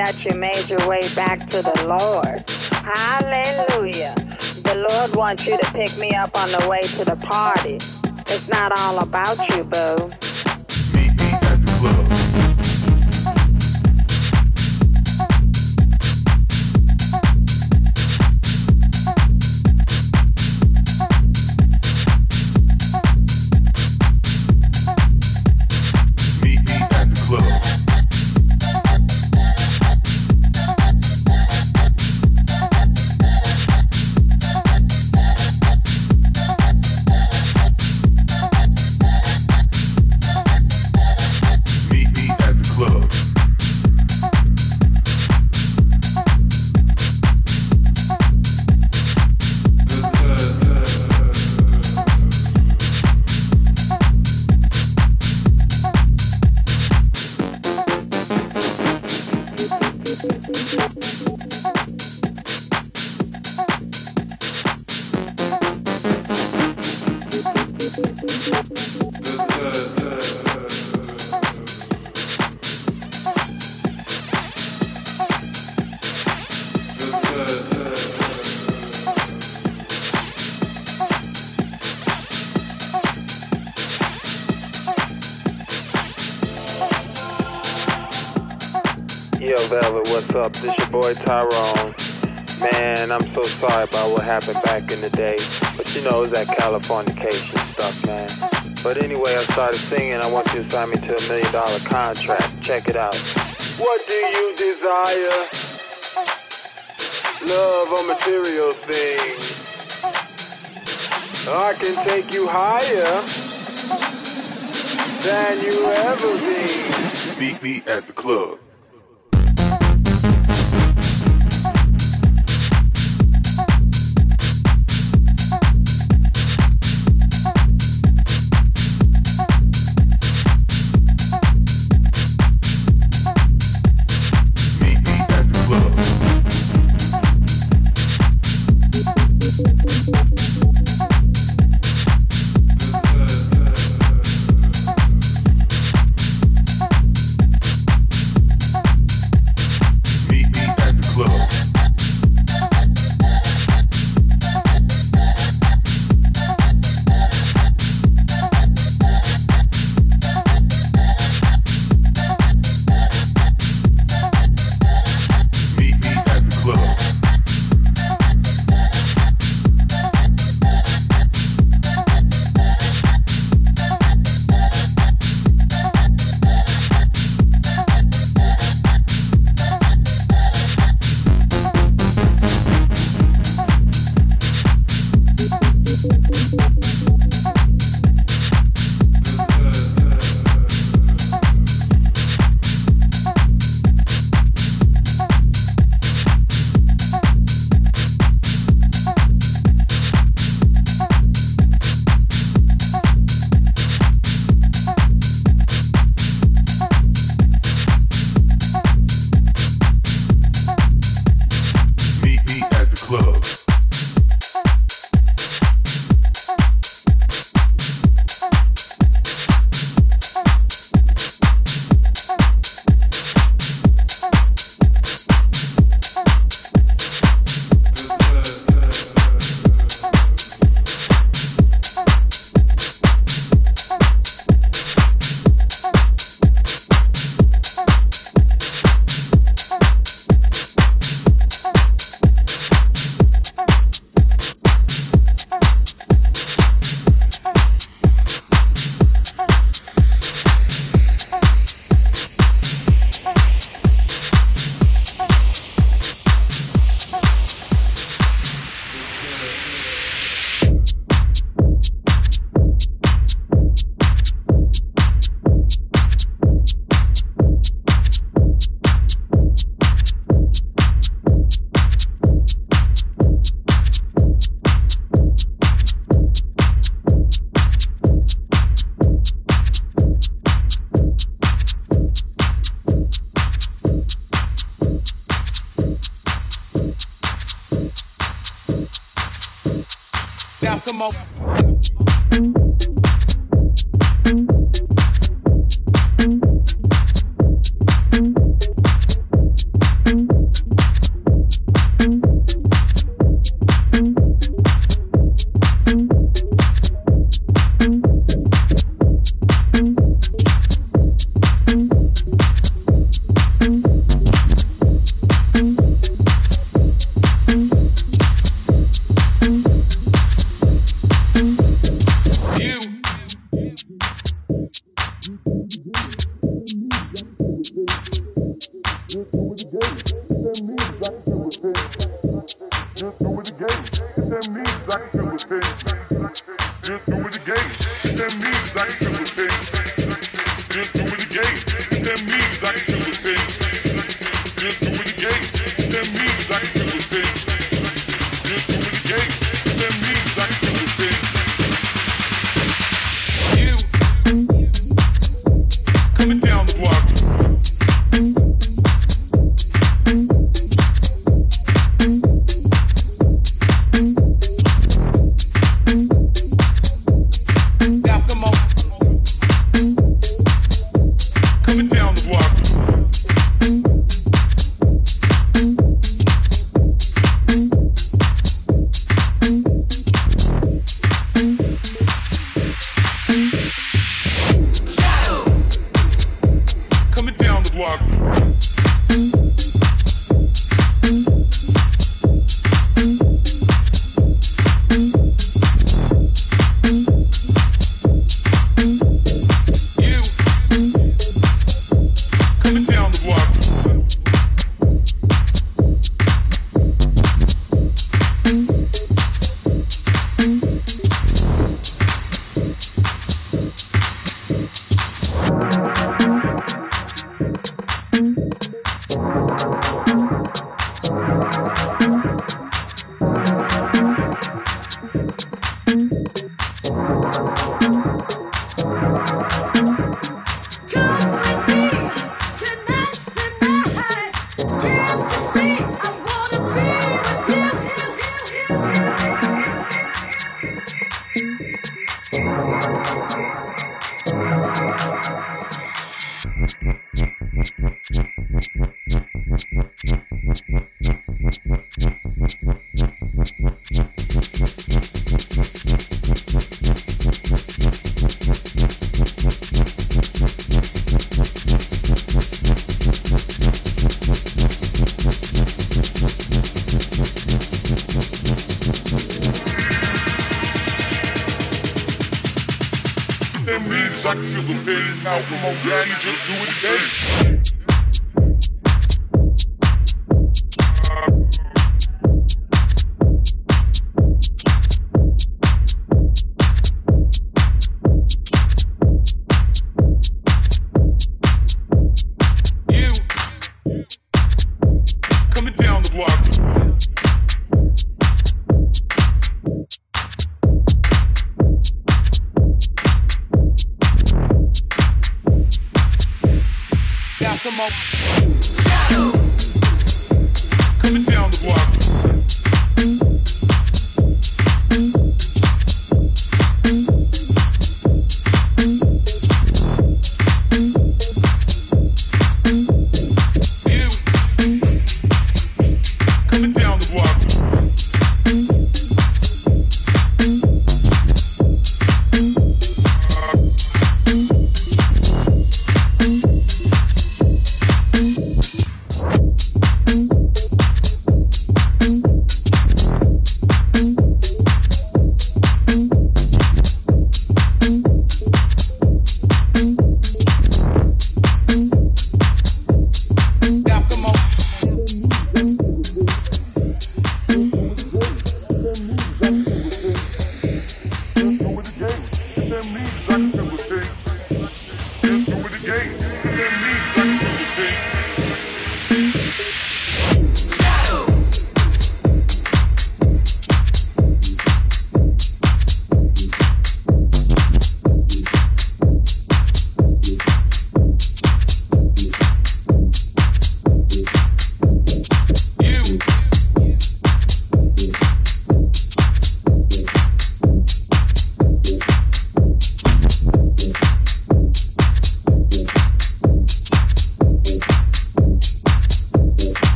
that you made your way back to the Lord. Hallelujah. The Lord wants you to pick me up on the way to the party. It's not all about you, boo. man, I'm so sorry about what happened back in the day. But you know, it was that Californication stuff, man. But anyway, I started singing. I want you to sign me to a million dollar contract. Check it out. What do you desire? Love or material things? I can take you higher than you ever be. Meet me at the club.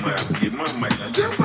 mama, que get my mic.